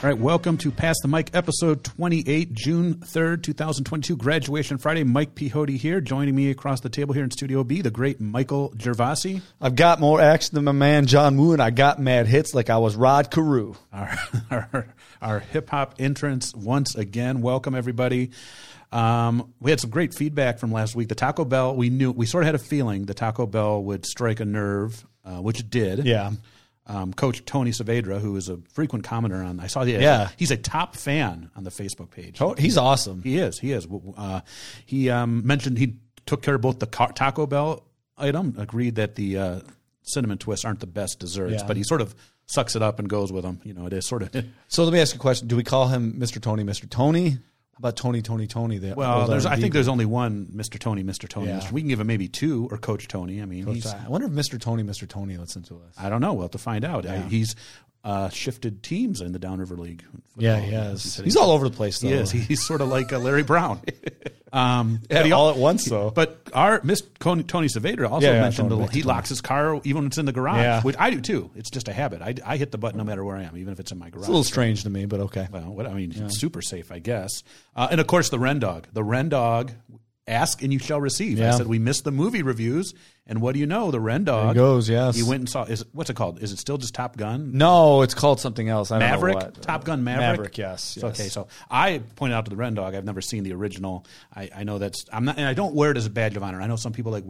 All right, welcome to Pass the Mic, episode 28, June 3rd, 2022, graduation Friday. Mike Pihoti here. Joining me across the table here in Studio B, the great Michael Gervasi. I've got more action than my man John Woo, and I got mad hits like I was Rod Carew. Our, our, our hip hop entrance once again. Welcome, everybody. Um, we had some great feedback from last week. The Taco Bell, we knew, we sort of had a feeling the Taco Bell would strike a nerve, uh, which it did. Yeah. Um, Coach Tony Saavedra, who is a frequent commenter on, I saw the, Yeah. he's a top fan on the Facebook page. Oh, he's awesome. He is. He is. Uh, he um, mentioned he took care of both the Taco Bell item, agreed that the uh, cinnamon twists aren't the best desserts, Yeah. but he sort of sucks it up and goes with them. You know, it is sort of. So let me ask you a question: Do we call him Mr. Tony, Mr. Tony? About Tony, Tony, Tony? The Well, there's, I think there's only one Mr. Tony, Mr. Tony. Yeah. Mr. We can give him maybe two or Coach Tony. I mean, Coach, he's, I wonder if Mr. Tony, Mr. Tony listens to us. I don't know. We'll have to find out. I, he's uh, shifted teams in the Downriver League. Yeah, he has. He's all over the place. Though. He is. He's sort of like uh, Larry Brown. Um, Yeah, he all at once, though. But our Miss Tony, Saavedra also Yeah, yeah, mentioned Tony, the, he locks his car even when it's in the garage, Yeah. which I do too. It's just a habit. I, I hit the button no matter where I am, even if it's in my garage. It's a little strange to me, but okay. well, what I mean, super safe, I guess. Uh, and of course, the Ren Dog. The Ren Dog. Ask and you shall receive. I said we missed the movie reviews, and what do you know? The Ren Dog goes, yes. He went and saw. Is what's it called? Is it still just Top Gun? No, it's called something else. I don't Maverick, know what. Top Gun Maverick. Maverick, yes, yes. Okay, so I pointed out to the Ren Dog. I've never seen the original. I, I know that's I'm not, and I don't wear it as a badge of honor. I know some people like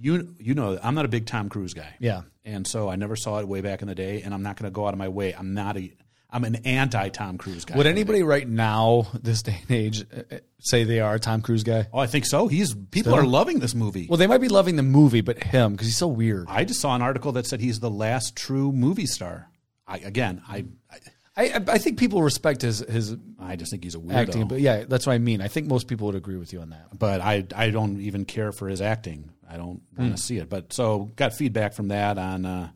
you. You know, I'm not a big Tom Cruise guy. Yeah. and so I never saw it way back in the day, and I'm not going to go out of my way. I'm not a. I'm an anti Tom Cruise guy. Would anybody right now, this day and age, uh, uh, say they are a Tom Cruise guy? Oh, I think so. He's people Still? are loving this movie. Well, they might be loving the movie, but him because he's so weird. I just saw an article that said he's the last true movie star. I, again, I, I, I, I think people respect his his I just think he's a weirdo. acting, but yeah, that's what I mean. I think most people would agree with you on that. but I I don't even care for his acting. I don't want to see it. But so got feedback from that on uh,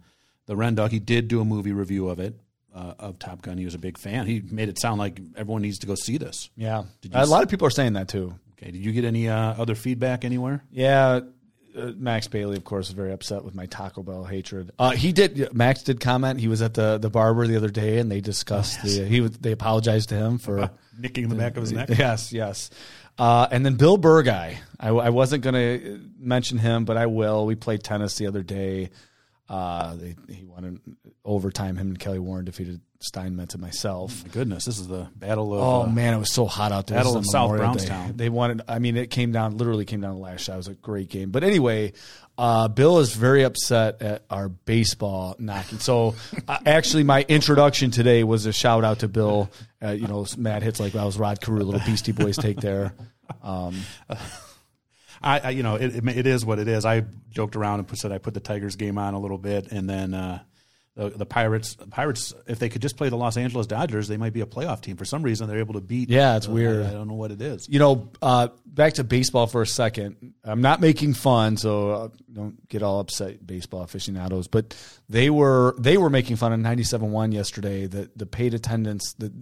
the Ren Dog. He did do a movie review of it uh, of Top Gun. He was a big fan. He made it sound like everyone needs to go see this. Yeah, Did you a s- lot of people are saying that too. Okay, did you get any uh, other feedback anywhere? Yeah, uh, Max Bailey, of course, is very upset with my Taco Bell hatred. Uh, he did. Max did comment. He was at the the barber the other day, and they discussed Oh, the. He was- they apologized to him for Nicking the back of his neck. Yes, yes. Uh, and then Bill Burguy. I, I wasn't going to mention him, but I will. We played tennis the other day. Uh, they, he won overtime. Him and Kelly Warren defeated Steinmetz and myself. My goodness, this is the battle of. Oh uh, man, it was so hot out there. Battle of South Memorial Day. Brownstown. They wanted. I mean, it came down. Literally came down to the last shot. It was a great game. But anyway, uh, Bill is very upset at our baseball knocking. So uh, actually, my introduction today was a shout out to Bill. Uh, you know, mad hits like that was Rod Carew, little Beastie Boys take there. Um, I, I you know it, it, it is what it is. I joked around and said I put the Tigers game on a little bit, and then uh, the the Pirates Pirates if they could just play the Los Angeles Dodgers, they might be a playoff team. For some reason, they're able to beat. Yeah, it's uh, weird. I, I don't know what it is. you know, uh, back to baseball for a second. I'm not making fun, so uh, don't get all upset, baseball aficionados. But they were they were making fun of 97-1 yesterday. The the paid attendance. The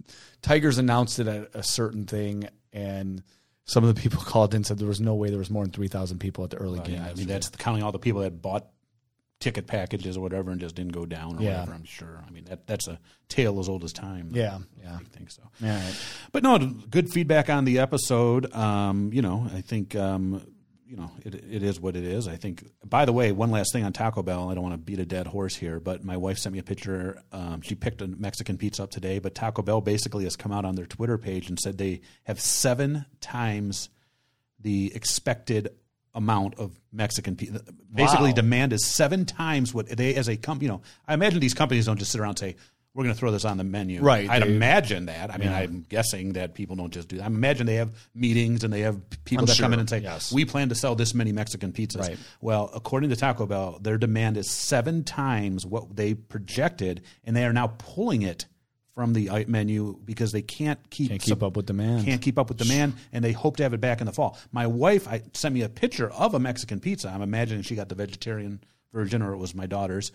Tigers announced it at a certain thing, and some of the people called in and said there was no way there was more than three thousand people at the early game. Yeah, I mean that's counting all the people that bought ticket packages or whatever and just didn't go down or Yeah. whatever. I'm sure. I mean that that's a tale as old as time. yeah, yeah. I think so. All right. But no, good feedback on the episode. Um, you know, I think um, you know it, it is what it is. I think. By the way, one last thing on Taco Bell. I don't want to beat a dead horse here, but my wife sent me a picture. Um, she picked a Mexican pizza up today, but Taco Bell basically has come out on their Twitter page and said they have seven times the expected amount of Mexican pizza. Basically, Wow. demand is seven times what they as a company. You know, I imagine these companies don't just sit around and say. We're going to throw this on the menu. Right, I'd they- imagine that. I mean, I'm guessing that people don't just do that. I imagine they have meetings and they have people I'm that come in and say, yes. "We plan to sell this many Mexican pizzas." Right. Well, according to Taco Bell, their demand is seven times what they projected, and they are now pulling it from the uh, menu because they can't keep Can't keep up with demand. Can't keep up with demand, and they hope to have it back in the fall. My wife I, sent me a picture of a Mexican pizza. I'm imagining she got the vegetarian version, or it was my daughter's.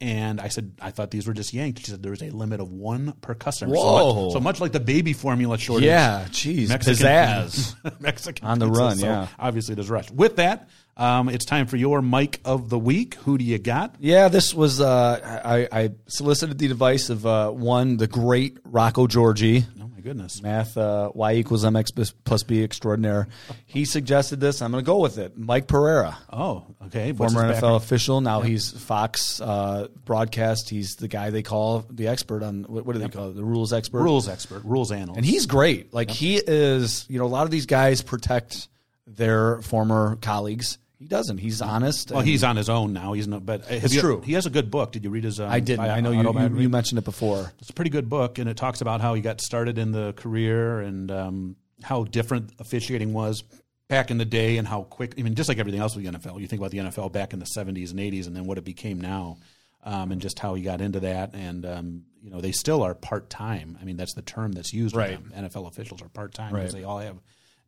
And I said, I thought these were just yanked. She said there was a limit of one per customer. So Whoa. much, so much like the baby formula shortage. Yeah, geez, pizzazz. Mexican On the pizza. run, So yeah. Obviously, there's a rush. With that, Um, it's time for your mic of the week. Who do you got? Yeah, this was. Uh, I, I solicited the advice of uh, one, the great Rocco Georgie, Oh my goodness. math uh, y equals mx plus b extraordinaire. He suggested this. I'm going to go with it. Mike Pereira, Oh, okay. What's former NFL background? official. Now he's Fox uh, broadcast. He's the guy they call the expert on what, what do they call it? The rules expert. rules expert, rules analyst. And he's great. Like he is, you know, a lot of these guys protect their former colleagues. He doesn't. He's honest. well, he's on his own now. He's no, but have It's you- true. He has a good book. Did you read his? Um, I didn't. bi- I know you, you, you mentioned it before. It's a pretty good book, and it talks about how he got started in the career and um, how different officiating was back in the day, and how quick. I mean, just like everything else with the NFL, you think about the NFL back in the '70s and '80s, and then what it became now, um, and just how he got into that. And um, you know, they still are part time. I mean, that's the term that's used. Right. With them. NFL officials are part time because Right. they all have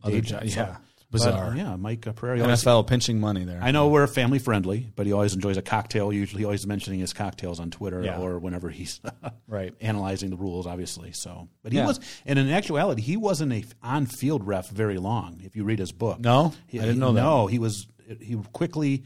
Other day jo- jobs. yeah. But, Bizarre. yeah, Mike uh, always- NFL pinching money there. I know we're family friendly, but he always enjoys a cocktail. Usually, always mentioning his cocktails on Twitter Yeah. or whenever he's Right. analyzing the rules. Obviously, so but he Yeah. was, and in actuality, he wasn't a on-field ref very long. If you read his book, No? He- I didn't know that. No, he was. He quickly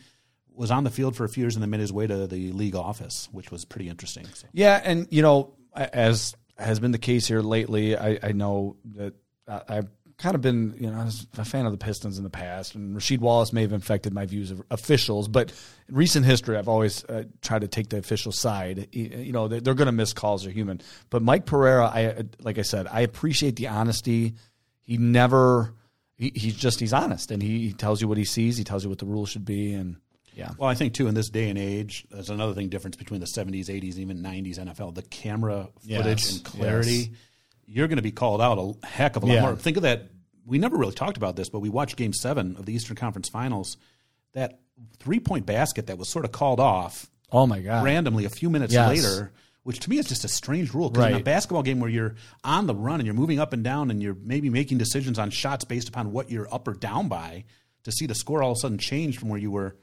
was on the field for a few years and then made his way to the league office, which was pretty interesting. So. Yeah, and you know, as has been the case here lately, I, I know that I, I've kind of been, you know, I was a fan of the Pistons in the past, and Rasheed Wallace may have infected my views of officials, but in recent history, I've always uh, tried to take the official side. You you know, they're, they're going to miss calls; they're human. But Mike Pereira, I like I said, I appreciate the honesty. He never. He, he's just he's honest, and he, he tells you what he sees. He tells you what the rules should be, and yeah, Well, I think too in this day and age, there's another thing difference between the 70s, 80s, even 90s NFL. The camera footage Yes, and clarity. yes. You're going to be called out a heck of a lot Yeah. more. Think of that. We never really talked about this, but we watched Game Seven of the Eastern Conference Finals. That three point basket that was sort of called off oh my god, randomly a few minutes Yes. later, which to me is just a strange rule. Because in a basketball game where you're on the run and you're moving up and down and you're maybe making decisions on shots based upon what you're up or down by, to see the score all of a sudden change from where you were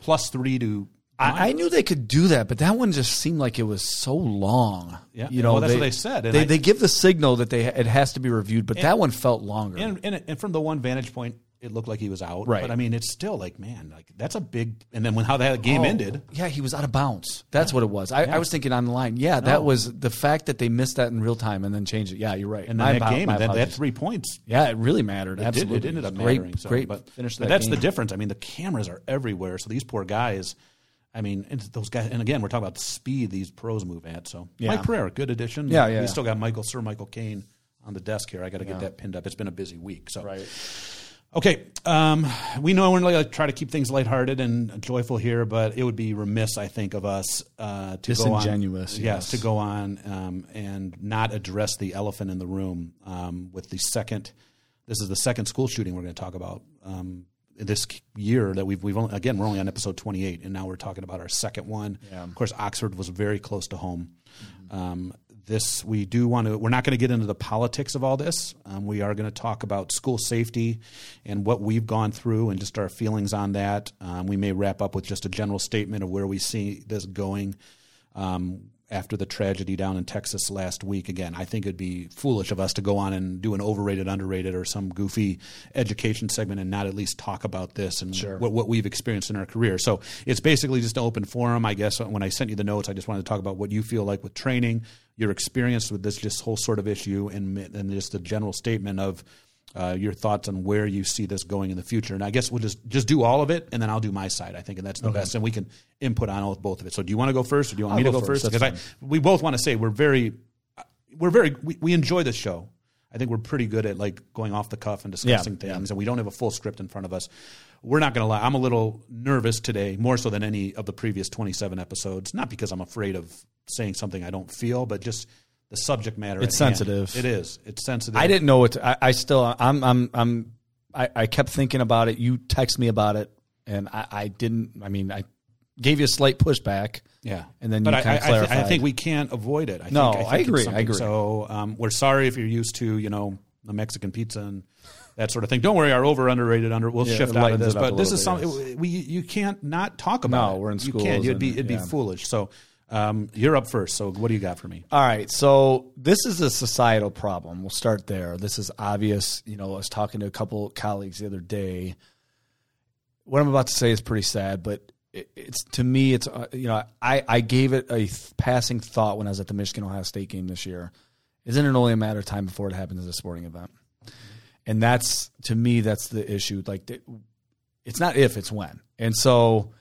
plus three to I, I knew they could do that, but that one just seemed like it was so long. Yeah, you know, well, that's what they said, and They, I- they give the signal that they it has to be reviewed, but that one felt longer. and, and and from the one vantage point, it looked like he was out. Right. But I mean, it's still like, man, like that's a big. And then when how that game Oh, ended, yeah, he was out of bounds. That's what it was. I, I was thinking on the line. Yeah, that was the fact that they missed that in real time and then changed it. Yeah, you're right. and then My that apo- game, and then that three points. yeah, it really mattered. It, did, Absolutely, it ended up great, mattering. So, great but, finish. to but that's game. the difference. I mean, the cameras are everywhere. So these poor guys. I mean, it's those guys. And again, we're talking about the speed these pros move at. So Yeah. Mike Pereira, good addition. Yeah, yeah. We still got Michael Sir Michael Caine on the desk here. I got to get that pinned up. It's been a busy week. So Right. Okay, um, we know we're going to try to keep things lighthearted and joyful here, but it would be remiss, I think, of us uh, to go on, yes, yes. to go on um, and not address the elephant in the room um, with the second. This is the second school shooting we're going to talk about um, this year that we've we've only, again we're only on episode twenty eight, and now we're talking about our second one. Yeah. Of course, Oxford was very close to home. Um, this we do want to. We're not going to get into the politics of all this. Um, we are going to talk about school safety and what we've gone through and just our feelings on that. Um, we may wrap up with just a general statement of where we see this going. Um, after the tragedy down in Texas last week, again, I think it'd be foolish of us to go on and do an overrated, underrated, or some goofy education segment and not at least talk about this and what, what we've experienced in our career. So it's basically just an open forum. I guess when I sent you the notes, I just wanted to talk about what you feel like with training, your experience with this just whole sort of issue, and and just a general statement of uh, your thoughts on where you see this going in the future. And I guess we'll just just do all of it, and then I'll do my side. I think, and that's the best. And we can input on all, both of it. So, do you want to go first, or do you want I'll me to go first. Because I we both want to say we're very we're very we, we enjoy this show. I think we're pretty good at like going off the cuff and discussing Yeah, things, and we don't have a full script in front of us. We're not going to lie. I'm a little nervous today, more so than any of the previous 27 episodes. Not because I'm afraid of saying something I don't feel, but just the subject matter. It's at hand. sensitive. It is. It's sensitive. I didn't know what to, I, I still I'm I'm I'm I, I kept thinking about it. You text me about it, and I, I didn't. I mean, I gave you a slight pushback. Yeah, And then but you kinda I, I, thi- I think we can't avoid it. I No, think, I think agree, I agree. So um, we're sorry if you're used to you know the Mexican pizza and that sort of thing. Don't worry, our over underrated under we'll Yeah, shift out of this. But this is something we you can't not talk about. No, it. we're in school. You can't. You'd be it'd yeah. be foolish. So um, you're up first. So what do you got for me? All right, so this is a societal problem. We'll start there. This is obvious. You know, I was talking to a couple colleagues the other day. what I'm about to say is pretty sad, but it, it's to me, it's uh, you know, I I gave it a th- passing thought when I was at the Michigan Ohio State game this year. Isn't it only a matter of time before it happens as a sporting event? And that's to me, that's the issue. Like, the, it's not if, it's when. And so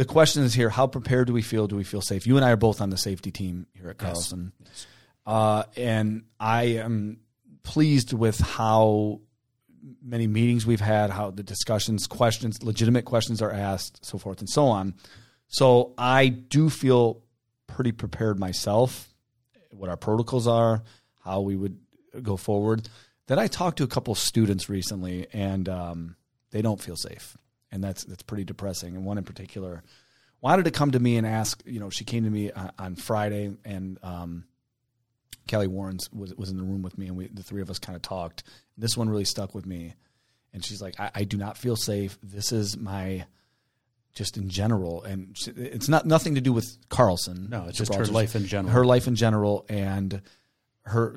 the question is here: How prepared do we feel? Do we feel safe? You and I are both on the safety team here at Carlson, yes. Uh, and I am pleased with how many meetings we've had, how the discussions, questions, legitimate questions are asked, so forth and so on. So I do feel pretty prepared myself, what our protocols are, how we would go forward. Then I talked to a couple of students recently, and um, they don't feel safe, and that's that's pretty depressing. And one in particular wanted to come to me and ask. You know, she came to me on, on Friday, and um, Kelly Warrens was was in the room with me, and we the three of us kind of talked. This one really stuck with me, and she's like, I, I do not feel safe. This is my just in general, and it's not nothing to do with Carlson. No, it's just her life in general. Her life in general, and her.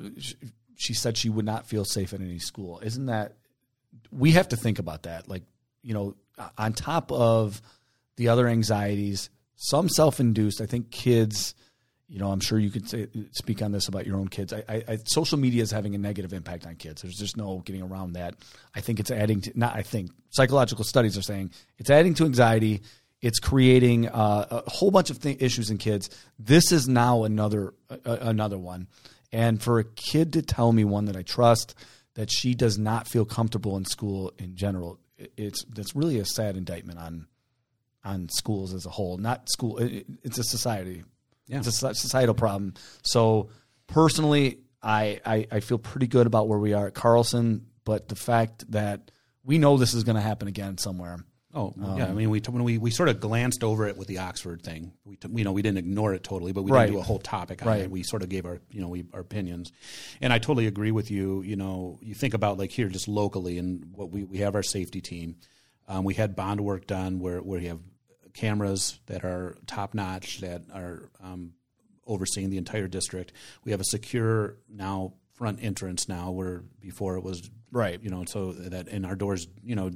She said she would not feel safe in any school. Isn't that? We have to think about that. Like you know, on top of the other anxieties, some self-induced. I think kids you know, I'm sure you could say, speak on this about your own kids. I, I, I, social media is having a negative impact on kids. There's just no getting around that. I think it's adding to, not I think, psychological studies are saying it's adding to anxiety. It's creating uh, a whole bunch of th- issues in kids. This is now another uh, another one. And for a kid to tell me one that I trust that she does not feel comfortable in school in general, it's that's really a sad indictment on on schools as a whole. Not school; it's a society yeah. It's a societal problem. So personally, I, I, I feel pretty good about where we are at Carlson, but the fact that we know this is going to happen again somewhere. Oh um, yeah, I mean we when we, we sort of glanced over it with the Oxford thing. We you know we didn't ignore it totally, but we right. didn't do a whole topic on right. it. We sort of gave our you know we, our opinions, and I totally agree with you. You know you think about like here just locally and what we we have our safety team. Um, we had bond work done where where we have cameras that are top notch that are um, overseeing the entire district. We have a secure now front entrance now where before it was right. You know, so that and our doors, you know,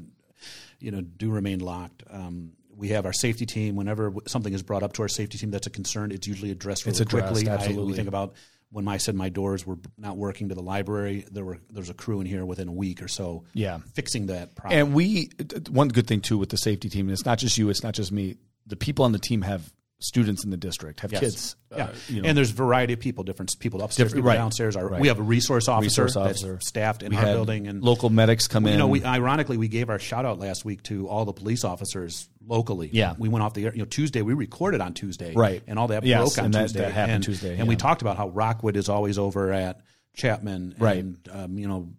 you know, do remain locked. Um, we have our safety team. Whenever something is brought up to our safety team that's a concern, it's usually addressed really it's addressed, quickly. Absolutely. I, we think about when I said my doors were not working to the library, there were there was a crew in here within a week or so, yeah, fixing that problem. And we one good thing too with the safety team, and it's not just you, it's not just me. The people on the team have students in the district have yes. kids. Yeah, uh, you know. and there's a variety of people, different people upstairs, different, people right. downstairs. Our, right. We have a resource officer, resource officer. that's staffed in we our building, and local medics come in. You know, we, ironically, we gave our shout out last week to all the police officers locally. Yeah, we went off the air. You know, Tuesday we recorded on Tuesday, right, and all that yes, broke on and Tuesday. That, happened and, Tuesday, and yeah. we talked about how Rockwood is always over at Chapman, right? And, um, you know,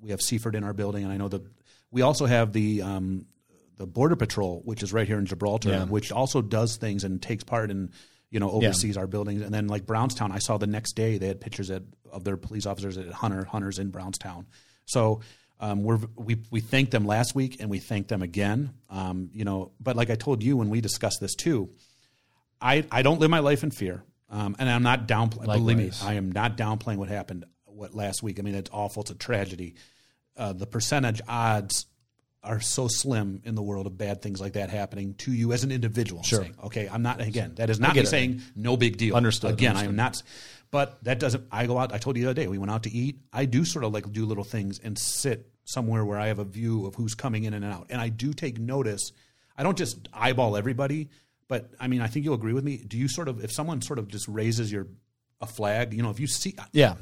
we have Seifert in our building, and I know that we also have the um, the Border Patrol, which is right here in Gibraltar, yeah. which also does things and takes part in you know oversees yeah. our buildings. And then like Brownstown, I saw the next day they had pictures at, of their police officers at Hunter Hunters in Brownstown. So um, we're, we we thanked them last week and we thanked them again. Um, you know, but like I told you when we discussed this too, I I don't live my life in fear, um, and I'm not downplaying. Believe me, I am not downplaying what happened what last week. I mean, it's awful. It's a tragedy. Uh, the percentage odds are so slim in the world of bad things like that happening to you as an individual. Sure. Saying, okay, I'm not again. That is not me it. saying no big deal. Understood. Again. I am not. But that doesn't. I go out. I told you the other day we went out to eat. I do sort of like do little things and sit somewhere where I have a view of who's coming in and out, and I do take notice. I don't just eyeball everybody, but I mean, I think you'll agree with me. Do you sort of if someone sort of just raises your a flag, you know, if you see, yeah,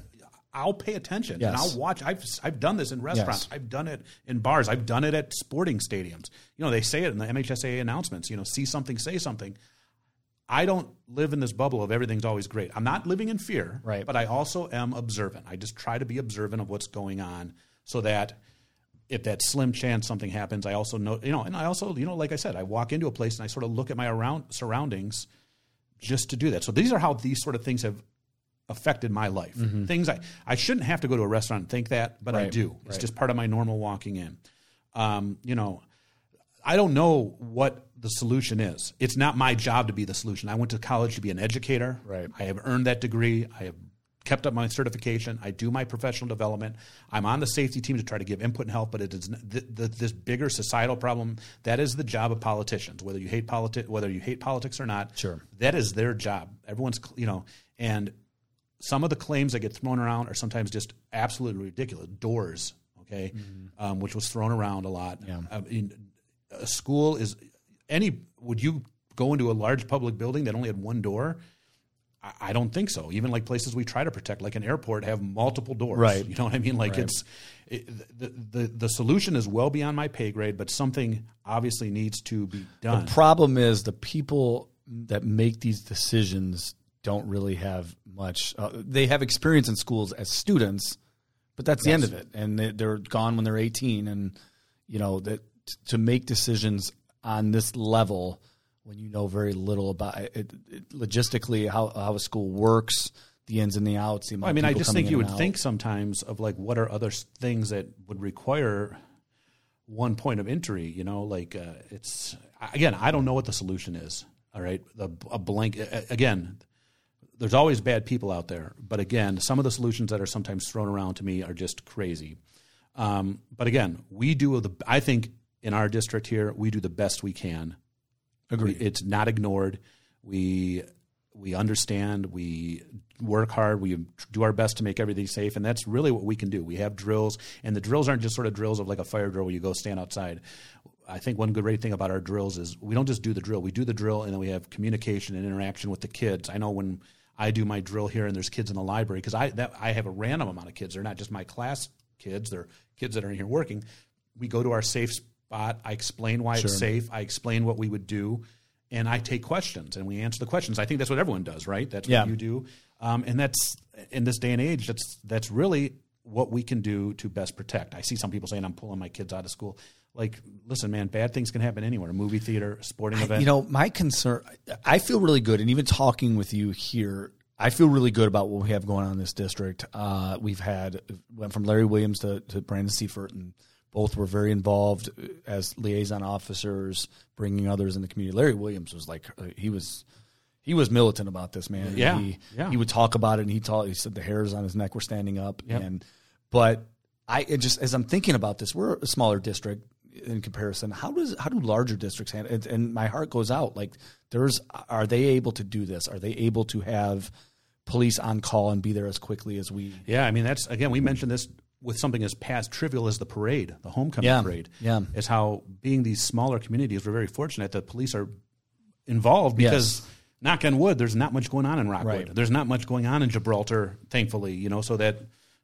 I'll pay attention yes. and I'll watch. I've I've done this in restaurants. Yes. I've done it in bars. I've done it at sporting stadiums. You know, they say it in the MHSAA announcements. You know, see something, say something. I don't live in this bubble of everything's always great. I'm not living in fear, right? But I also am observant. I just try to be observant of what's going on, so that if that slim chance something happens, I also know. You know, and I also, you know, like I said, I walk into a place and I sort of look at my around surroundings just to do that. So these are how these sort of things have affected my life. Mm-hmm. Things I, I shouldn't have to go to a restaurant and think that, but right. I do. It's right. just part of my normal walking in. Um, you know, I don't know what the solution is. It's not my job to be the solution. I went to college to be an educator. Right. I have earned that degree. I have kept up my certification. I do my professional development. I'm on the safety team to try to give input and help. But it is th- th- this bigger societal problem. That is the job of politicians. Whether you hate politics, whether you hate politics or not, Sure. that is their job. Everyone's you know, and some of the claims that get thrown around are sometimes just absolutely ridiculous. Doors, okay, um, which was thrown around a lot. Yeah. I mean, a school is any. Would you go into a large public building that only had one door? I- I don't think so. Even like places we try to protect, like an airport, have multiple doors. Right. You know what I mean? Like it's it, the, the the solution is well beyond my pay grade, but something obviously needs to be done. The problem is the people that make these decisions don't really have much. Uh, they have experience in schools as students, but that's the end of it, and they, they're gone when they're eighteen. And you know that to make decisions on this level when you know very little about it, it, it logistically how how a school works, the ins and the outs. The amount I mean, I just think you would and think sometimes of like what are other things that would require one point of entry. You know, like uh, it's again, I don't know what the solution is. All right, the, a blank again. There's always bad people out there, but again, some of the solutions that are sometimes thrown around to me are just crazy. Um, but again, we do the. I think in our district here, we do the best we can Agreed. it's not ignored. We we understand. We work hard. We do our best to make everything safe, and that's really what we can do. We have drills, and the drills aren't just sort of drills of like a fire drill where you go stand outside. I think one great thing about our drills is we don't just do the drill. We do the drill, and then we have communication and interaction with the kids. I know when I do my drill here, and there's kids in the library because I that I have a random amount of kids. They're not just my class kids. They're kids that are in here working. We go to our safe spot. I explain why it's safe. I explain what we would do, and I take questions and we answer the questions. I think that's what everyone does, right? That's Yeah. what you do, um, and that's in this day and age. That's that's really what we can do to best protect. I see some people saying I'm pulling my kids out of school. Like, listen, man, bad things can happen anywhere. A movie theater, a sporting event. You know, my concern, I feel really good. And even talking with you here, I feel really good about what we have going on in this district. Uh, we've had, went from Larry Williams to, to Brandon Seifert, and both were very involved as liaison officers, bringing others in the community. Larry Williams was like, uh, he was. He was militant about this, man. Yeah, he, yeah. he would talk about it, and he talked. He said the hairs on his neck were standing up, Yep. and but I just as I'm thinking about this, we're a smaller district in comparison. How does how do larger districts handle? And, and my heart goes out. Like, there's are they able to do this? Are they able to have police on call and be there as quickly as we? Yeah, I mean that's again we mentioned this with something as past trivial as the parade, the homecoming Yeah, parade. yeah. is how being these smaller communities, we're very fortunate that police are involved because. Knock on wood, there's not much going on in Rockwood. Right. There's not much going on in Gibraltar, thankfully, you know, so that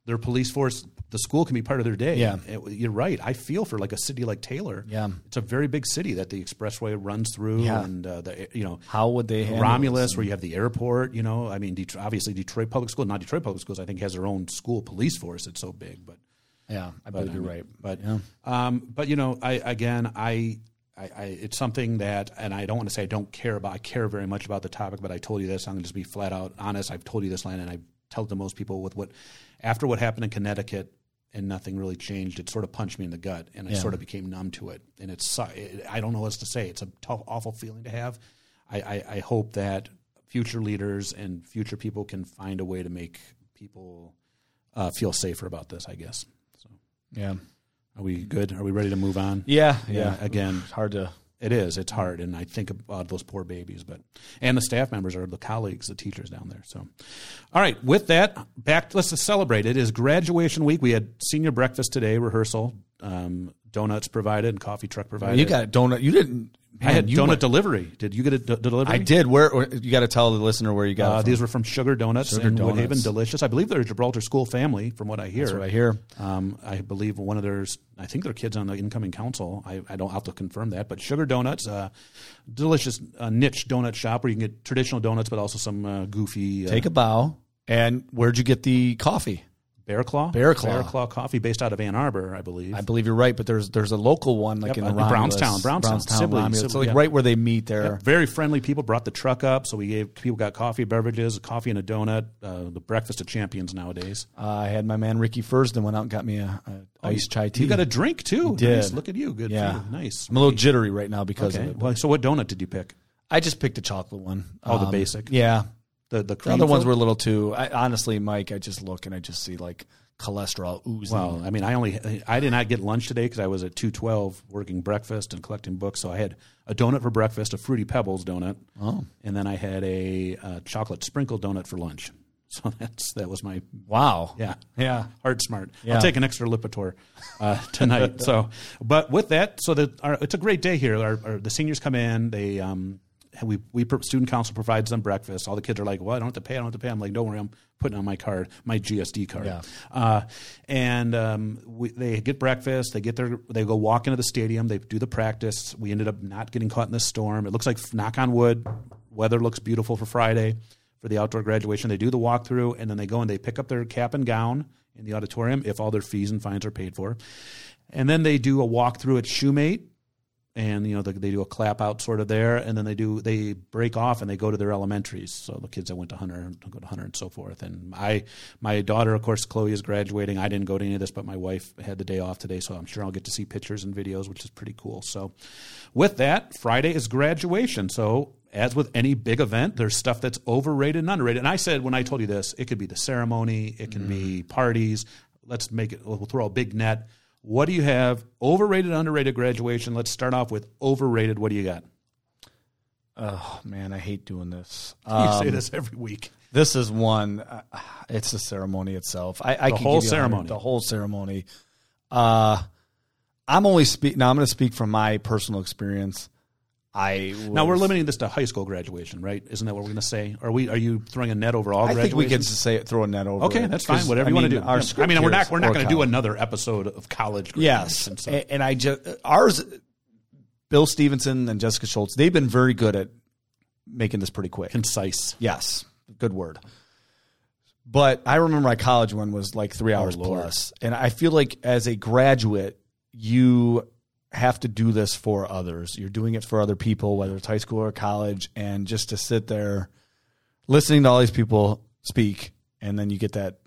their police force, the school can be part of their day. Yeah. It- you're right. I feel for like a city like Taylor. Yeah. It's a very big city that the expressway runs through Yeah. and, uh, the, you know, How would they handle Romulus, where you have the airport. You know, I mean, Detroit, obviously Detroit Public School, not Detroit Public Schools. I think has their own school police force. It's so big, but Yeah, I believe you're I mean, right. But yeah. um, but you know, I again, I, I, I, it's something that, and I don't want to say I don't care about. I care very much about the topic, but I told you this. I'm going to just be flat out honest. I've told you this line, and I tell it to most people with what after what happened in Connecticut. And nothing really changed. It sort of punched me in the gut, and I Yeah. sort of became numb to it. And it's it, I don't know what else to say. It's a tough, awful feeling to have. I, I, I hope that future leaders and future people can find a way to make people uh, feel safer about this. I guess. So, yeah, are we good? Are we ready to move on? yeah, Yeah, again, It's hard to. It is. It's hard, and I think about those poor babies, but and the staff members are the colleagues, the teachers down there. So, all right. With that, back. Let's celebrate. It is graduation week. We had senior breakfast today, rehearsal, um, donuts provided, and coffee truck provided. You got a donut. You didn't. I had donut went- delivery. Did you get a d- delivery? I did. Where you got to tell the listener where you got Uh, these were from Sugar Donuts Sugar in Woodhaven. Donuts. Delicious. I believe they're a Gibraltar school family, from what I hear. That's what I hear. Um, I believe one of theirs. I think their kids on the incoming council. I, I don't have to confirm that, but Sugar Donuts, uh, delicious uh, niche donut shop where you can get traditional donuts, but also some uh, goofy. Uh, Take a bow. And where'd you get the coffee? Bear Claw. Bear Claw. Bear Claw coffee, based out of Ann Arbor, I believe. I believe you're right, but there's there's a local one like Yep, in uh, the Romulus, Brownstown, Brownstown, Sibley, Romulus. Sibley, so like yeah. right where they meet there. Yep, very friendly people brought the truck up, so we gave people got coffee, beverages, coffee and a donut. Uh, the breakfast of champions nowadays. Uh, I had my man Ricky Fursden went out and got me a, a iced chai tea. Oh, You got a drink too. did. Nice. Look at you. Good. Yeah. Nice. I'm a little jittery right now because Okay. of it. Well, so what donut did you pick? I just picked a chocolate one. Oh, the Um, basic. Yeah, The the, The other ones were a little too. I, honestly, Mike, I just look and I just see like cholesterol oozing. Well, I mean, I only I did not get lunch today because I was at two twelve working breakfast and collecting books. So I had a donut for breakfast, a fruity pebbles donut, Oh. and then I had a uh, chocolate sprinkle donut for lunch. So that's that was my wow. yeah Yeah. heart smart. Yeah. I'll take an extra Lipitor uh, tonight. so, but with that, so that our, it's a great day here. Our, our, the seniors come in. They um, we we student council provides them breakfast. All the kids are like, "Well, I don't have to pay. I don't have to pay." I'm like, "Don't worry, I'm putting on my card, my GSD card." Yeah. Uh, and um, we, they get breakfast. They get their. They go walk into the stadium. They do the practice. We ended up not getting caught in the storm. It looks like knock on wood. Weather looks beautiful for Friday for the outdoor graduation. They do the walkthrough and then they go and they pick up their cap and gown in the auditorium if all their fees and fines are paid for. And then they do a walkthrough at Shumate and you know they, they do a clap out sort of there and then they do they break off and they go to their elementaries. So the kids that went to hunter go to hunter and so forth. And i my daughter of course chloe is graduating. I didn't go to any of this but my wife had the day off today so i'm sure i'll get to see pictures and videos which is pretty cool. So with that friday is graduation. So as with any big event there's stuff that's overrated and underrated. And i said when i told you this it could be the ceremony it can be mm-hmm. parties. Let's make it we'll throw a big net what do you have? Overrated, underrated graduation. Let's start off with overrated. What do you got? Oh man, I hate doing this. You Um, say this every week. This is one. Uh, it's the ceremony itself. I, I The can whole you ceremony. The whole ceremony. Uh, I'm only speak. Now I'm going to speak from my personal experience. I Now we're limiting this to high school graduation, right? Isn't that what we're going to say? Are we? Are you throwing a net over all? I think we just say throw a net over. Okay, it, that's fine. Whatever I you want to do. I mean, we're not we're not going to do another episode of college. Yes, graduation, so- and I just ours. Bill Stevenson and Jessica Schultz. They've been very good at making this pretty quick. concise. Yes, good word. But I remember my college one was like three oh, hours Lord. plus, and I feel like as a graduate, you have to do this for others. You're doing it for other people, whether it's high school or college, and just to sit there listening to all these people speak, and then you get that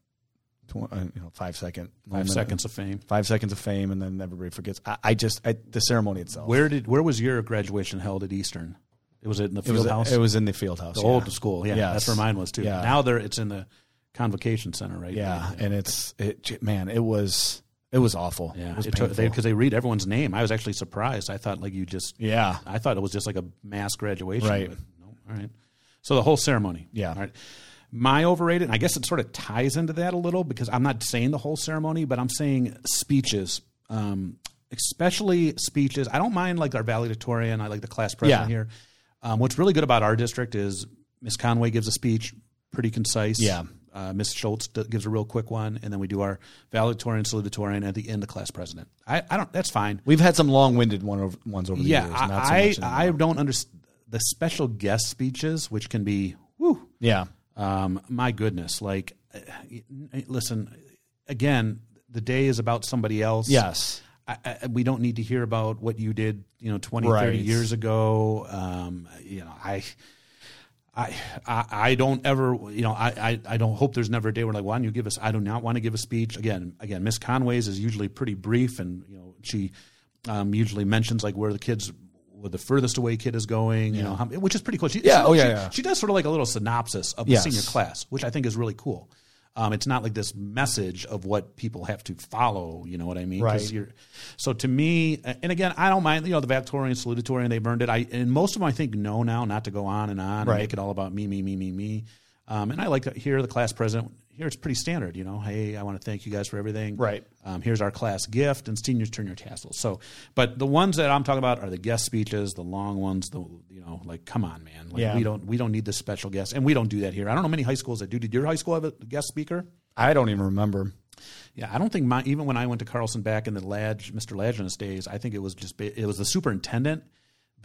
tw- uh, you know five second Five seconds of fame. five seconds of fame, and then everybody forgets. I, I just I, the ceremony itself. Where did where was your graduation held at Eastern? It was it in the it field was house. it was in the field house, the yeah. old school. Yeah, Yes. that's where mine was too. Yeah. Now there, it's in the convocation center, right? Yeah, and it's it man, it was it was awful. Yeah, because they, they read everyone's name. I was actually surprised. I thought like you just yeah, I thought it was just like a mass graduation. Right. but no, all right. So the whole ceremony. Yeah. All right. My overrated, and I guess it sort of ties into that a little because I'm not saying the whole ceremony, but I'm saying speeches, um, especially speeches. I don't mind like our valedictorian. I like the class president Yeah. here. Um, what's really good about our district is Miss Conway gives a speech, pretty concise. Yeah. Uh, Miss Schultz d- gives a real quick one, and then we do our valedictorian, salutatorian, at the end, the class president. I, I don't. That's fine. we've had some long-winded one over, ones over the Yeah, years. Not so I I, I don't understand the special guest speeches, which can be whoo. yeah, Um, my goodness, like, uh, listen, again, the day is about somebody else. yes, I, I, we don't need to hear about what you did, you know, 20, Right. 30 years ago. Um, you know, I, I, I, I don't ever, you know, I, I, I don't hope there's never a day where like, why don't you give us, I do not want to give a speech. Again, again, Miss Conway's is usually pretty brief and, you know, she, um, usually mentions like where the kids, where the furthest away kid is going, you know, how, which is pretty cool. She, Yeah, she, oh, yeah, she, yeah. she does sort of like a little synopsis of the Yes. senior class, which I think is really cool. Um, it's not like this message of what people have to follow. You know what I mean? Right. you're- so to me, and again, I don't mind. You know, the valedictorian, salutatorian, they've earned it. I and most of them I think know now not to go on and on Right. and make it all about me, me, me, me, me. Um, and I like to hear the class president. Here it's pretty standard. You know, hey, I want to thank you guys for everything. Right. Um, here's our class gift, and seniors turn your tassels. So, but the ones that I'm talking about are the guest speeches, the long ones. The you know, like, come on, man. Like, Yeah. we don't we don't need this special guest, and we don't do that here. I don't know many high schools that do. Did your high school have a guest speaker? I don't even remember. Yeah, I don't think my even when I went to Carlson back in the Ladge, Mr. Ladgenus days, I think it was just it was the superintendent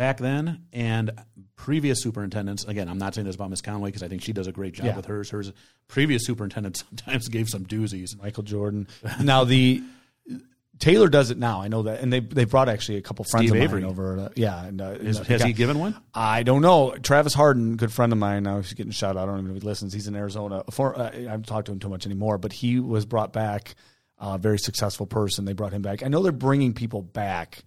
back then and previous superintendents. Again, I'm not saying this about Miss Conway because I think she does a great job Yeah. with hers. Hers previous superintendents sometimes gave some doozies. Michael Jordan. now the Taylor does it now. I know that, and they they brought actually a couple friends Steve of Avery. mine over. uh, yeah, and, uh, Is, has the he given one? I don't know. Travis Harden, good friend of mine. Now he's getting shot. out. I don't even know if he listens. He's in Arizona. For, uh, I haven't talked to him too much anymore, but he was brought back. A very successful person. They brought him back. I know they're bringing people back,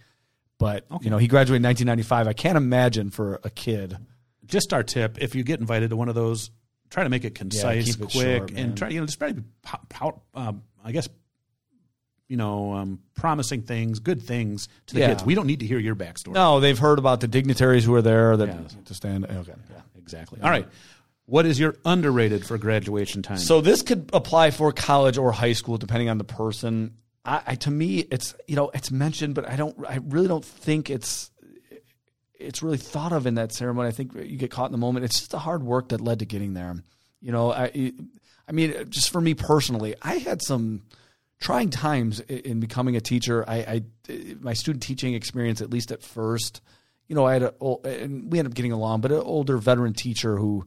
but you know he graduated in 1995. I can't imagine for a kid. Just our tip: if you get invited to one of those, try to make it concise, it quick, short, and try you know just try to be, po- po- um, I guess, you know, um, promising things, good things to the Yeah. kids. We don't need to hear your backstory. No, they've heard about the dignitaries who are there that Yeah. to stand. Okay. Yeah. Exactly. All right. What is your underrated for graduation time? So this could apply for college or high school, depending on the person. I, I to me, it's you know it's mentioned, but I don't. I really don't think it's it's really thought of in that ceremony. I think you get caught in the moment. It's just the hard work that led to getting there. You know, I I mean, just for me personally, I had some trying times in becoming a teacher. I, I my student teaching experience, at least at first, you know, I had a and we ended up getting along, but an older veteran teacher who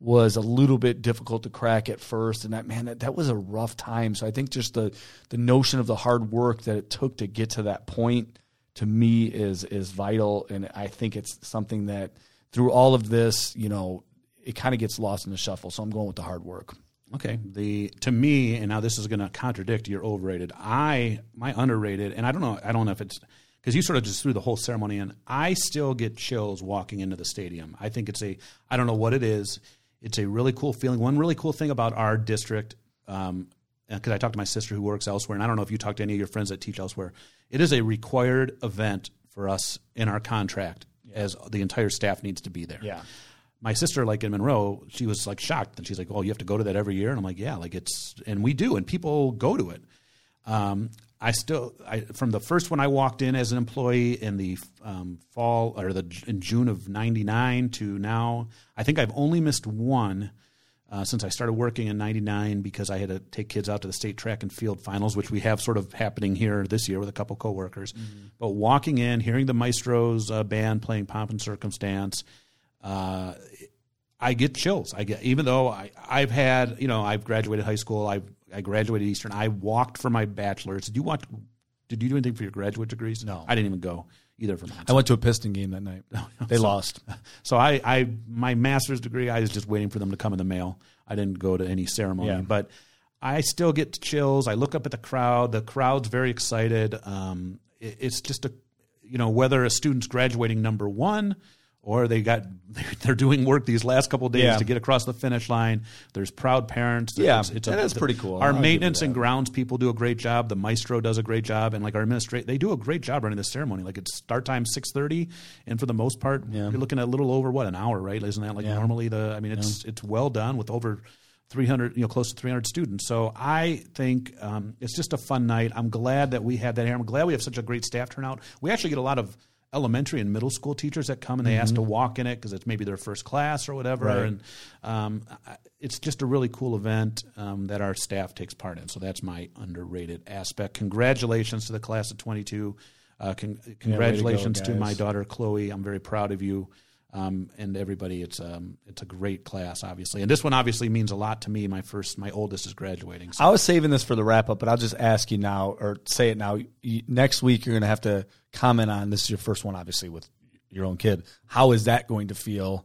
was a little bit difficult to crack at first, and that man, that, that was a rough time. So I think just the the notion of the hard work that it took to get to that point to me is is vital, and I think it's something that through all of this, you know, it kind of gets lost in the shuffle. So I'm going with the hard work. Okay. The to me, and now this is going to contradict your overrated. I my underrated, and I don't know. I don't know if it's because you sort of just threw the whole ceremony in. I still get chills walking into the stadium. I think it's a. I don't know what it is. It's a really cool feeling. One really cool thing about our district, um, because I talked to my sister who works elsewhere, and I don't know if you talked to any of your friends that teach elsewhere. It is a required event for us in our contract, as the entire staff needs to be there Yeah. my sister like in monroe she was like shocked and she's like oh you have to go to that every year and i'm like yeah like it's and we do and people go to it um, i still I, from the first one i walked in as an employee in the um, fall or the in june of 99 to now i think i've only missed one uh, since I started working in '99 because I had to take kids out to the state track and field finals, which we have sort of happening here this year with a couple coworkers. But walking in, hearing the Maestros uh, band playing "Pomp and Circumstance," uh, I get chills. I get even though I, I've had you know I've graduated high school. I I graduated Eastern. I walked for my bachelor's. Did you watch? Did you do anything for your graduate degrees? No. I didn't even go either for mine. I went to a Piston game that night. They lost. So I, I my master's degree, I was just waiting for them to come in the mail. I didn't go to any ceremony, Yeah. but I still get chills. I look up at the crowd. The crowd's very excited. Um, it- it's just a, you know, whether a student's graduating number one or they got they're doing work these last couple of days Yeah. to get across the finish line. There's proud parents. Yeah, it's, it's that is pretty cool. Our I'll maintenance and grounds people do a great job. The maestro does a great job, and like our administrate, they do a great job running the ceremony. Like it's start time six thirty, and for the most part, Yeah. you're looking at a little over what an hour, right? Isn't that like Yeah. normally the? I mean, it's it's well done with over. 300, you know, close to 300 students. So I think um, it's just a fun night. I'm glad that we had that here. I'm glad we have such a great staff turnout. We actually get a lot of elementary and middle school teachers that come and they ask to walk in it because it's maybe their first class or whatever. Right. And um, it's just a really cool event um, that our staff takes part in. So that's my underrated aspect. Congratulations to the class of 22. Uh, con- congratulations to, guys. my daughter Chloe. I'm very proud of you. Um, and everybody, it's um, it's a great class, obviously, and this one obviously means a lot to me. My first, my oldest is graduating. So I was saving this for the wrap up, but I'll just ask you now, or say it now. You, next week, you're going to have to comment on this. Is your first one, obviously, with your own kid. How is that going to feel?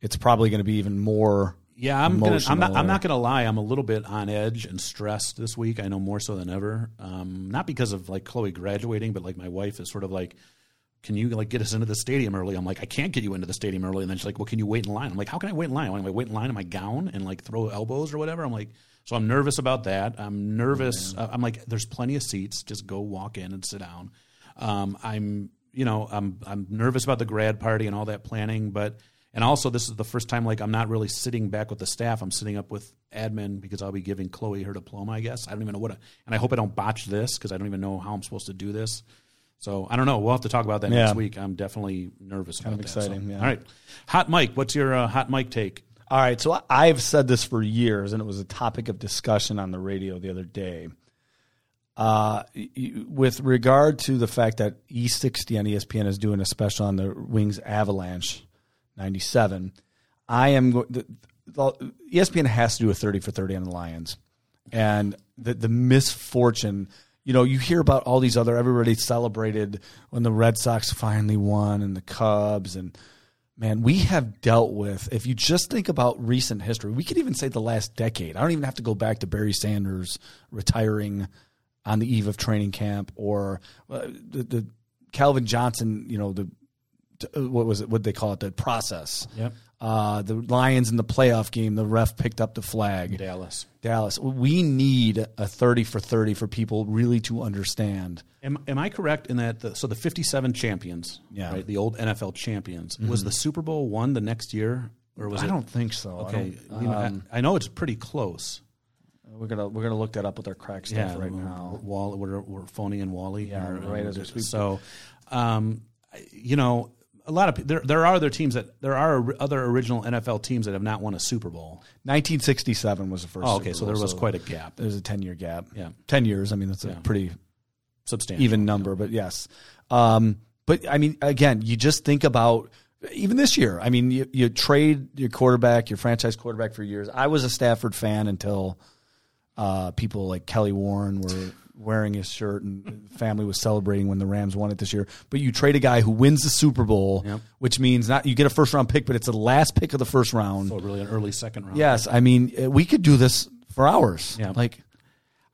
It's probably going to be even more. Yeah, I'm gonna, I'm not. I'm not going to lie. I'm a little bit on edge and stressed this week. I know more so than ever. Um, not because of like Chloe graduating, but like my wife is sort of like, "Can you like get us into the stadium early?" I'm like, "I can't get you into the stadium early." And then she's like, "Well, can you wait in line?" I'm like, "How can I wait in line? Am I wait in line in my gown and like throw elbows or whatever?" I'm like, so I'm nervous about that. I'm nervous. uh, I'm like, "There's plenty of seats. Just go walk in and sit down." Um, I'm, you know, I'm I'm nervous about the grad party and all that planning, but and also this is the first time like I'm not really sitting back with the staff. I'm sitting up with admin because I'll be giving Chloe her diploma. I guess I don't even know what, I- and I hope I don't botch this because I don't even know how I'm supposed to do this. So I don't know. We'll have to talk about that Yeah. next week. I'm definitely nervous Kind about of that. So, exciting, yeah. All right, hot Mike. What's your uh, hot Mike take? All right, so I've said this for years, and it was a topic of discussion on the radio the other day. Uh, with regard to the fact that E60 on ESPN is doing a special on the Wings Avalanche 97, I am going. The, the, ESPN has to do a 30 for 30 on the Lions, and the the misfortune. You know, you hear about all these other. Everybody celebrated when the Red Sox finally won, and the Cubs, and man, we have dealt with. If you just think about recent history, we could even say the last decade. I don't even have to go back to Barry Sanders retiring on the eve of training camp, or uh, the, the Calvin Johnson. You know, the uh, what was it? What they call it? The process Yep. Uh, the Lions in the playoff game, the ref picked up the flag. Dallas. Dallas. We need a 30 for 30 for people really to understand. Am, am I correct in that? The, so the 57 champions, Yeah. right, the old NFL champions, was the Super Bowl won the next year, or was I it? don't think so. I Okay, don't- you know, I- um, I, know it's pretty close. we're gonna we're gonna look that up with our crack stuff right now. Wall, we're, we're Phony and Wally. Yeah, right um, as we speak. So, um, you know, a lot of there there are other teams that there are other original NFL teams that have not won a Super Bowl. 1967 was the first. Oh, okay, so there was quite a gap. there's a 10 year gap. Yeah. 10 years. I mean, that's a Yeah. pretty Substantial. even number, but yes. Um, but I mean, again, you just think about even this year. I mean, you, you trade your quarterback, your franchise quarterback for years. I was a Stafford fan until uh, people like Kelly Warren were wearing his shirt and family was celebrating when the Rams won it this year. But you trade a guy who wins the Super Bowl, Yep. which means not you get a first round pick, but it's the last pick of the first round. So really an early second round. Yes, I mean uh, we could do this for hours. Yeah. like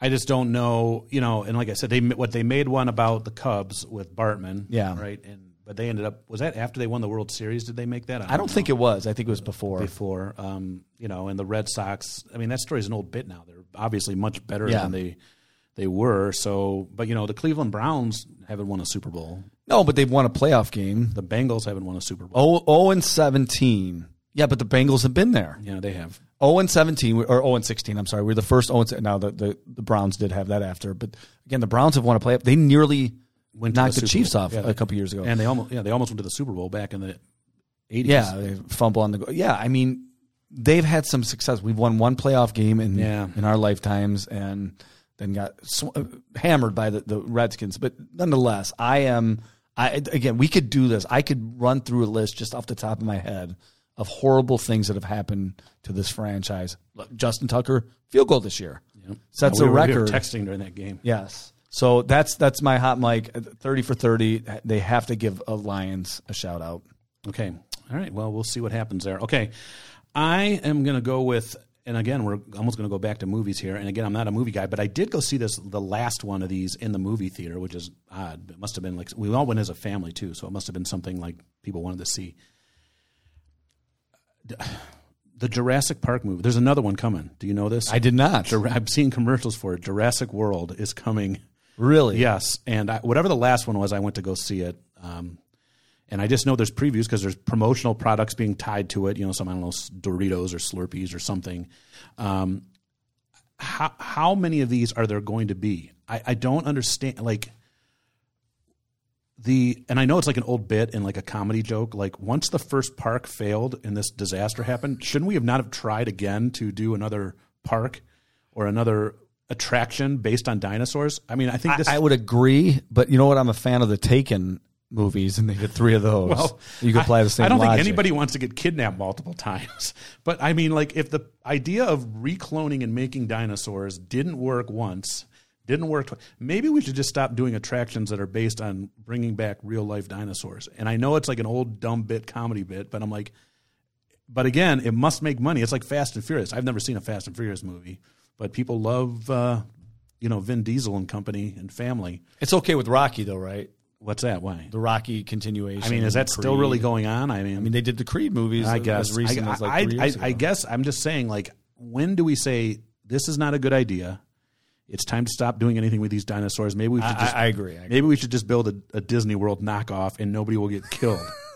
I just don't know, you know. And like I said, they what they made one about the Cubs with Bartman. Yeah. right. And but they ended up was that after they won the World Series? Did they make that? I don't think it was. I think it was before. before. Um, you know, and the Red Sox. I mean, that story's an old bit now. They're obviously much better Yeah. than they they were. So, but you know, the Cleveland Browns haven't won a Super Bowl. No, but they've won a playoff game. The Bengals haven't won a Super Bowl. Oh, 0 and 17. Yeah, but the Bengals have been there. Yeah, they have. 0 and 17 or 0 and 16. I'm sorry. We're the first 0 and Now the, the the Browns did have that after, but again, the Browns have won a playoff. They nearly Went knocked the, Super Chiefs Bowl. off Yeah. a couple years ago. and they almost yeah they almost went to the Super Bowl back in the eighties. yeah, they fumble on the go. Yeah, I mean, they've had some success. We've won one playoff game in Yeah. in our lifetimes, and then got sw- uh, hammered by the, the Redskins. But nonetheless, I am. I again, we could do this. I could run through a list just off the top of my head of horrible things that have happened to this franchise. Look, Justin Tucker field goal this year sets we a were- we were record. texting during that game. Yes. So that's that's my hot mic. Uh, thirty for thirty. They have to give a Lions a shout out. Okay. All right. Well, we'll see what happens there. Okay. I am going to go with, and again, we're almost going to go back to movies here. And again, I'm not a movie guy, but I did go see this, the last one of these in the movie theater, which is odd. It must have been like, we all went as a family too, so it must have been something like people wanted to see. The Jurassic Park movie. There's another one coming. Do you know this? I did not. I've seen commercials for it. Jurassic World is coming. Really? Yes, and I, whatever the last one was, I went to go see it. Um, and I just know there's previews because there's promotional products being tied to it. You know, some I don't know Doritos or Slurpees or something. Um, how how many of these are there going to be? I, I don't understand. Like the and I know it's like an old bit and like a comedy joke. Like once the first park failed and this disaster happened, shouldn't we have not have tried again to do another park or another attraction based on dinosaurs? I mean, I think this. I would agree, but you know what? I'm a fan of the Taken movies, and they did three of those. Well, you can apply the same. I don't logic. think anybody wants to get kidnapped multiple times. But I mean, like, if the idea of recloning and making dinosaurs didn't work once, didn't work twice, maybe we should just stop doing attractions that are based on bringing back real life dinosaurs. And I know it's like an old dumb bit comedy bit, but I'm like, but again, it must make money. It's like Fast and Furious. I've never seen a Fast and Furious movie, but people love, uh, you know, Vin Diesel and company and family. It's okay with Rocky, though, right? What's that? Why? The Rocky continuation. I mean, is that still Creed. really going on? I mean, I mean, they did the Creed movies. I guess. as recent I, as like I, three I, years I ago. guess I'm just saying, like, when do we say this is not a good idea? It's time to stop doing anything with these dinosaurs. Maybe we should I, just, I agree. I agree. maybe we should just build a, a Disney World knockoff, and nobody will get killed.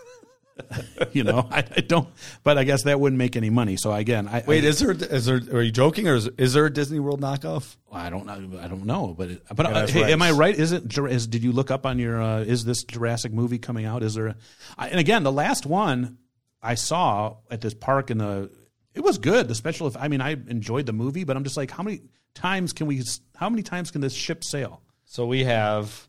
you know, I, I don't. But I guess that wouldn't make any money. So again, I Wait, I, is there? Is there? Are you joking, or is, is there a Disney World knockoff? I don't know. I don't know. But it, but Yeah, uh, hey, right. am I right? Is it? Is, did you look up on your? Uh, is this Jurassic movie coming out? Is there? A, I, and again, the last one I saw at this park in the. It was good. The special. I mean, I enjoyed the movie, but I'm just like, how many times can we? How many times can this ship sail? So we have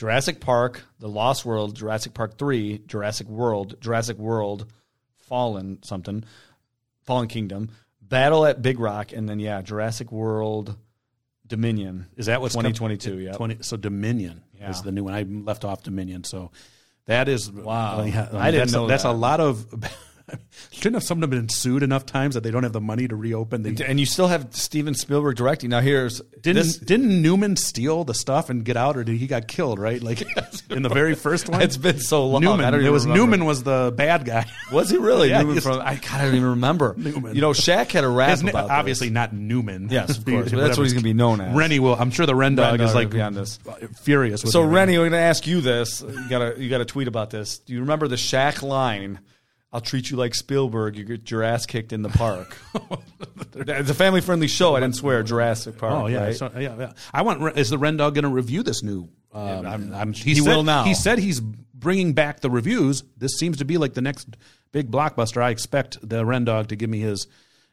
Jurassic Park, The Lost World, Jurassic Park Three, Jurassic World, Jurassic World, Fallen something, Fallen Kingdom, Battle at Big Rock, and then yeah, Jurassic World, Dominion. Is that what's com- 2022? Yeah. Twenty. So Dominion Yeah. is the new one. I left off Dominion. So that is Wow. yeah, I didn't that's know A, that's that. a lot of. Shouldn't have someone been sued enough times that they don't have the money to reopen the. And you still have Steven Spielberg directing. Now here's Didn't this. didn't Newman steal the stuff and get out, or did he got killed? Right, like in the very first one. It's been so long. Newman. I don't it was remember. Newman was the bad guy. Was he really? Yeah, Newman from I God, I don't even remember. Newman. You know, Shaq had a rap His about this. obviously not Newman. Yes, of course, but that's what he's gonna be known as. Rennie will. I'm sure the Ren Dog is like will be on this. Uh, furious. With So. Rennie, we're going to ask you this. You got to you got to tweet about this. Do you remember the Shaq line? I'll treat you like Spielberg. You get your ass kicked in the park. it's a family friendly show. I didn't swear. Jurassic Park. Oh yeah, right? so, yeah, yeah. I want. Is the Ren Dog going to review this new? Um, I'm- I'm- he said- will now. He said he's bringing back the reviews. This seems to be like the next big blockbuster. I expect the Ren Dog to give me his,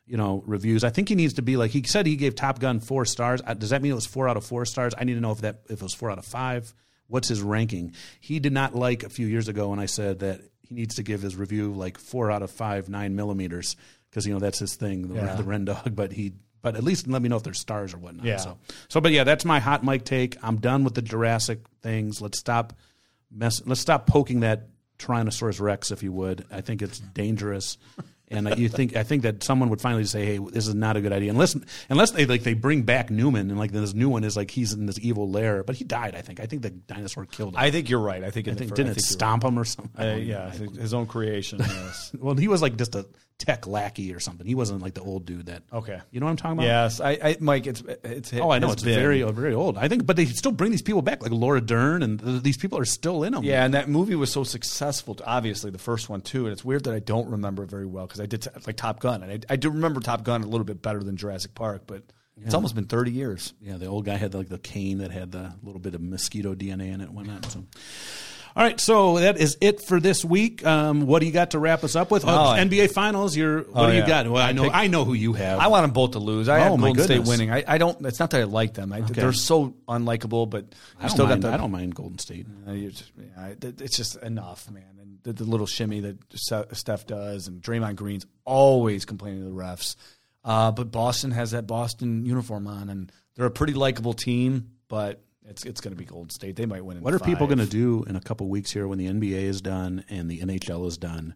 you know, reviews. I think he needs to be like he said. He gave Top Gun four stars. Uh, Does that mean it was four out of four stars? I need to know if that if it was four out of five. What's his ranking? He did not like a few years ago when I said that he needs to give his review like four out of five nine millimeters because you know that's his thing, the, Yeah. the Ren Dog. But he. But at least let me know if there's stars or whatnot. Yeah. So, so, but yeah, that's my hot mic take. I'm done with the Jurassic things. Let's stop mess. Let's stop poking that Tyrannosaurus Rex, if you would. I think it's dangerous. And you think I think that someone would finally say, "Hey, this is not a good idea." Unless unless they like they bring back Newman and like this new one is like he's in this evil lair, but he died. I think. I think the dinosaur killed him. I think you're right. I think, I think the, didn't I think you're stomp him or something? Right. Uh, yeah, his own creation. Yes. Well, he was like just a tech lackey or something. He wasn't like the old dude that. Okay. You know what I'm talking about? yes, I, I, Mike. It's it's. Oh, I know it's very very old. I think, but they still bring these people back, like Laura Dern, and th- these people are still in them. Yeah, and that movie was so successful. Obviously, the first one too, and it's weird that I don't remember it very well because I did like Top Gun, and I, I do remember Top Gun a little bit better than Jurassic Park, but it's almost been thirty years. Yeah, the old guy had like the cane that had the little bit of mosquito DNA in it and whatnot. So. All right, so that is it for this week. Um, what do you got to wrap us up with? Oh, Oh, NBA Finals. You're what Oh, do you yeah. got? Well, I I know I know who you have. I want them both to lose. I Oh, have Golden State winning. I, I don't. It's not that I like them. I, They're so unlikable, but I don't still mind, got the. I don't mind Golden State. Uh, just- yeah, it's just enough, man. And the, the little shimmy that Steph does, and Draymond Green's always complaining to the refs. Uh, but Boston has that Boston uniform on, and they're a pretty likable team. But it's it's going to be Golden State. They might win. In What are people going to do in a couple weeks here when the NBA is done and the NHL is done,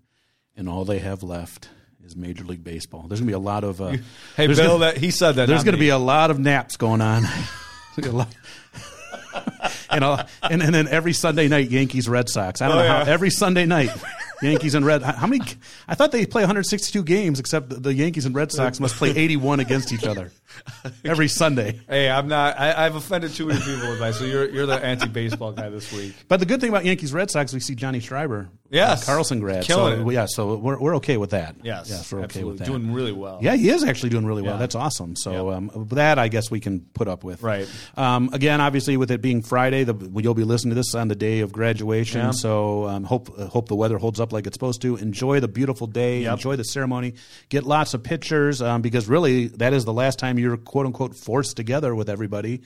and all they have left is Major League Baseball? There's going to be a lot of. Uh, Hey, Bill, gonna- that he said that. There's going to be a lot of naps going on. And, a- and and then every Sunday night, Yankees Red Sox. I don't Oh, know how every Sunday night, Yankees and Red. How many? I thought they play 162 games, except the- Yankees and Red Sox must play 81 against each other every Sunday. Hey, I'm not. I, I've offended too many people with that. So you're you're the anti-baseball guy this week. But the good thing about Yankees Red Sox, we see Johnny Schreiber, Yes. uh, Carlson grad, Killing so it. yeah, so we're we're okay with that. Yes, yes, we're okay absolutely. with that. Doing really well. Yeah, he is actually doing really well. Yeah. That's awesome. So um, that I guess we can put up with. Right. Um, again, obviously, with it being Friday, the, you'll be listening to this on the day of graduation. Yeah. So um, hope uh, hope the weather holds up like it's supposed to. Enjoy the beautiful day. Yep. Enjoy the ceremony. Get lots of pictures um, because really that is the last time you're quote unquote forced together with everybody.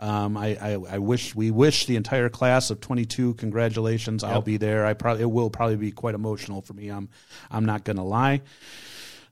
Um, I, I, I wish we wish the entire class of 22 congratulations. I'll be there. I probably it will probably be quite emotional for me. I'm I'm not going to lie.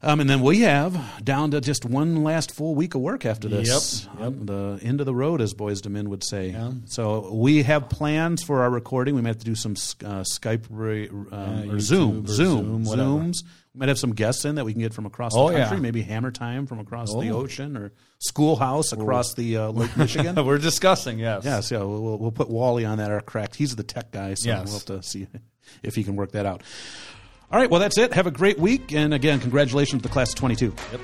Um, and then we have down to just one last full week of work after this. Yep, Um, the end of the road, as Boyz II Men would say. Yeah. So we have plans for our recording. We might have to do some uh, Skype re, um, or YouTube Zoom, or Zoom, Zoom. Zooms. We might have some guests in that we can get from across the Oh, the yeah. country. Maybe Hammer Time from across the Oh. ocean or Schoolhouse across the uh, Lake Michigan. We're discussing. Yes. Yes, yeah, we'll, we'll, we'll put Wally on that. Our cracked. He's the tech guy, so Yes. we'll have to see if he can work that out. All right, well, that's it. Have a great week. And again, congratulations to the class of 22. Yep.